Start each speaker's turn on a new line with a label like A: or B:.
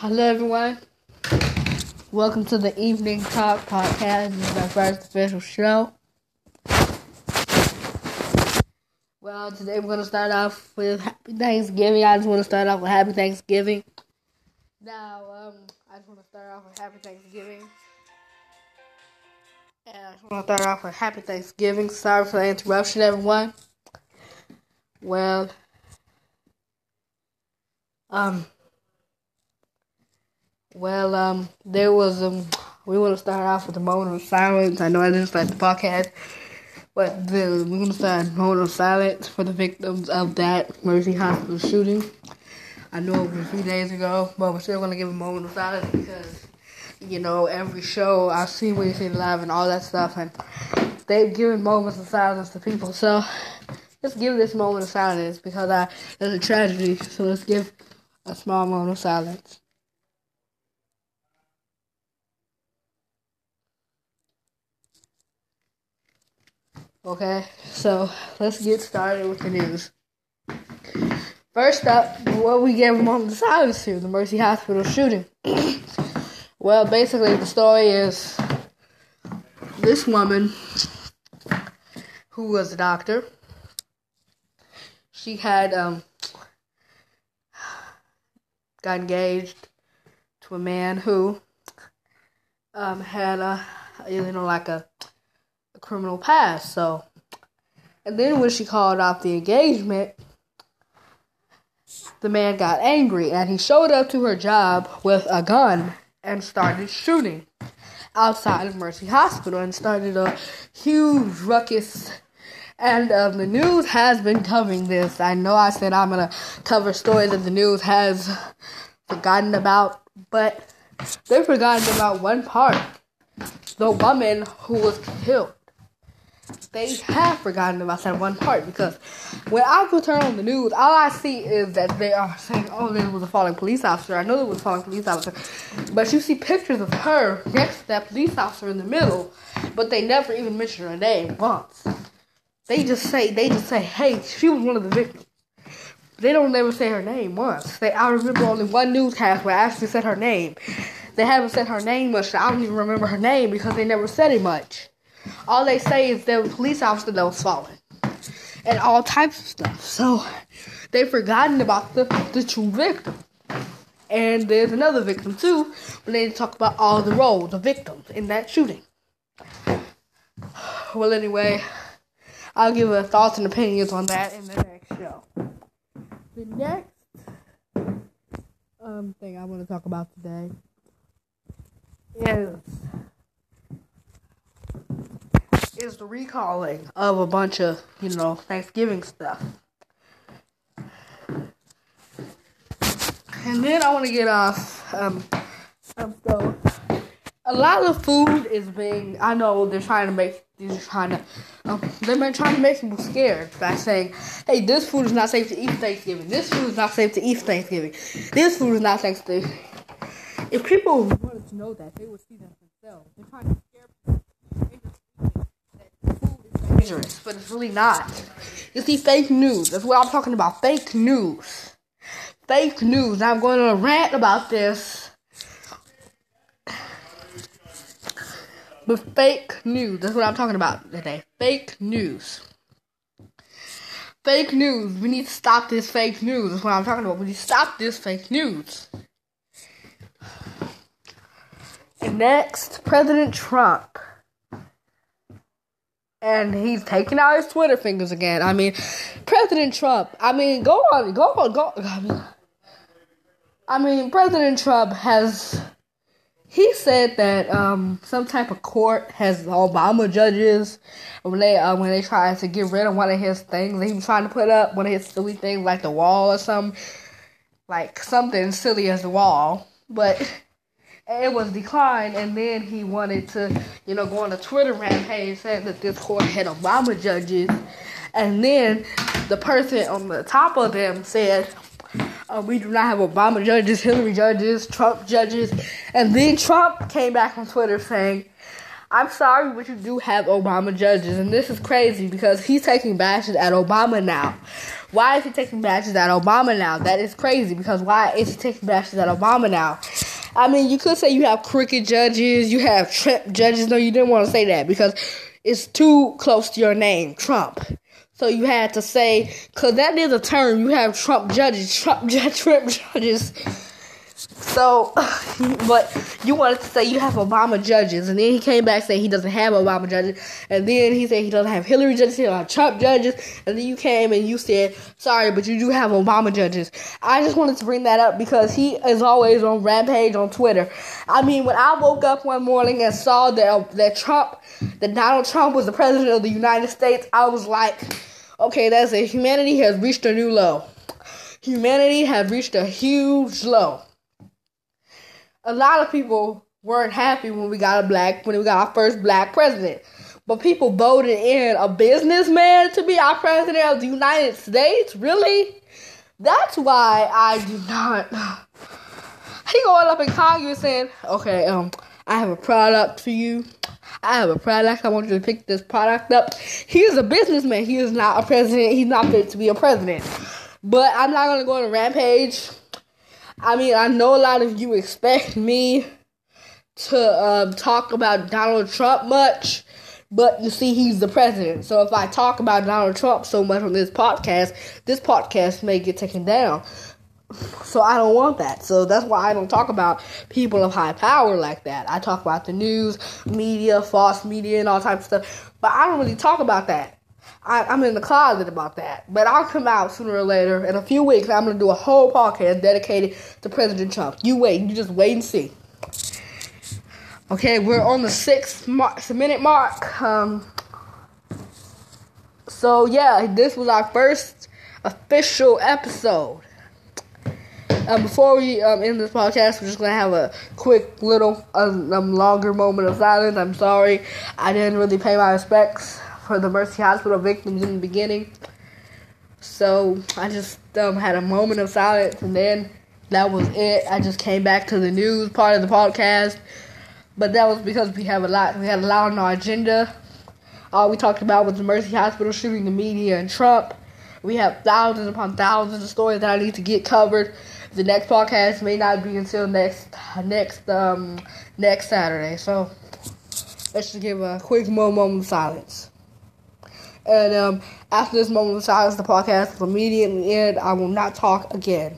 A: Hello, everyone. Welcome to the Evening Talk Podcast. This is my first official show. Well, today we're going to start off with Happy Thanksgiving. I just want to start off with Happy Thanksgiving. Now, um, I just want to start off with Happy Thanksgiving. And I just want to start off with Happy Thanksgiving. Sorry for the interruption, everyone. Well, um, well, um, there was um, we want to start off with a moment of silence. I know I didn't start the podcast, but the, we're gonna start a moment of silence for the victims of that Mercy Hospital shooting. I know it was a few days ago, but we're still gonna give a moment of silence because you know every show I've seen Waiting to See Live and all that stuff, and they've given moments of silence to people. So let's give this moment of silence because I, there's a tragedy. So let's give a small moment of silence. Okay, so let's get started with the news. First up, what we gave a moment of silence to the Mercy Hospital shooting. well, basically, the story is this woman who was a doctor. She had um, got engaged to a man who um, had a you know like a criminal past. So, and then when she called off the engagement, the man got angry and he showed up to her job with a gun and started shooting outside of Mercy Hospital and started a huge ruckus. And um, the news has been covering this. I know I said I'm gonna cover stories that the news has forgotten about, but they've forgotten about one part: the woman who was killed they have forgotten about that one part because when I go turn on the news, all I see is that they are saying, "Oh, there was a fallen police officer." I know there was a falling police officer, but you see pictures of her next to that police officer in the middle, but they never even mention her name once. They just say, they just say, "Hey, she was one of the victims." They don't ever say her name once. They I remember only one newscast where I actually said her name. They haven't said her name much. So I don't even remember her name because they never said it much. All they say is there police officer that was falling. And all types of stuff. So they've forgotten about the, the true victim. And there's another victim too, when they talk about all the roles of victims in that shooting. Well, anyway, I'll give a thoughts and opinions on that in the next show. The next um thing I want to talk about today is is the recalling of a bunch of, you know, Thanksgiving stuff. And then I want to get off. Um, um, so a lot of food is being. I know they're trying to make. They're trying to. Um, they've been trying to make people scared by saying, "Hey, this food is not safe to eat Thanksgiving. This food is not safe to eat Thanksgiving. This food is not safe to." If people wanted to know that, they would see that themselves. They're trying to scare people dangerous, but it's really not. You see, fake news. That's what I'm talking about. Fake news. Fake news. I'm going to rant about this. But fake news. That's what I'm talking about today. Fake news. Fake news. We need to stop this fake news. That's what I'm talking about. We need to stop this fake news. And next, President Trump and he's taking out his Twitter fingers again. I mean, President Trump. I mean, go on, go on, go. I mean, I mean, President Trump has. He said that um, some type of court has Obama judges when they uh, when they try to get rid of one of his things. He was trying to put up one of his silly things like the wall or something, like something silly as the wall, but it was declined, and then he wanted to, you know, go on a Twitter rampage saying that this court had Obama judges, and then the person on the top of them said, uh, "We do not have Obama judges, Hillary judges, Trump judges," and then Trump came back on Twitter saying. I'm sorry, but you do have Obama judges, and this is crazy because he's taking bashes at Obama now. Why is he taking badges at Obama now? That is crazy because why is he taking badges at Obama now? I mean, you could say you have crooked judges, you have Trump judges. No, you didn't want to say that because it's too close to your name, Trump. So you had to say, because that is a term. You have Trump judges, Trump Trump judges. So, but you wanted to say you have Obama judges, and then he came back saying he doesn't have Obama judges, and then he said he doesn't have Hillary judges, he doesn't have Trump judges, and then you came and you said, sorry, but you do have Obama judges. I just wanted to bring that up because he is always on Rampage on Twitter. I mean, when I woke up one morning and saw that that Trump, that Donald Trump was the president of the United States, I was like, okay, that's it. Humanity has reached a new low. Humanity has reached a huge low a lot of people weren't happy when we got a black when we got our first black president. But people voted in a businessman to be our president of the United States? Really? That's why I do not He going up in Congress saying, Okay, um, I have a product for you. I have a product. I want you to pick this product up. He is a businessman. He is not a president. He's not fit to be a president. But I'm not gonna go on a rampage I mean, I know a lot of you expect me to um, talk about Donald Trump much, but you see, he's the president. So if I talk about Donald Trump so much on this podcast, this podcast may get taken down. So I don't want that. So that's why I don't talk about people of high power like that. I talk about the news, media, false media, and all types of stuff. But I don't really talk about that. I, am in the closet about that. But I'll come out sooner or later. In a few weeks, I'm going to do a whole podcast dedicated to President Trump. You wait. You just wait and see. Okay, we're on the sixth mark, minute mark. Um, so, yeah, this was our first official episode. Um, before we um, end this podcast, we're just gonna have a quick little um, um longer moment of silence. I'm sorry, I didn't really pay my respects for the Mercy Hospital victims in the beginning. So I just um, had a moment of silence, and then that was it. I just came back to the news part of the podcast, but that was because we have a lot. We had a lot on our agenda. All we talked about was the Mercy Hospital shooting, the media, and Trump. We have thousands upon thousands of stories that I need to get covered. The next podcast may not be until next next um next Saturday. So let's just give a quick moment of silence. And um, after this moment of silence, the podcast will immediately end. I will not talk again.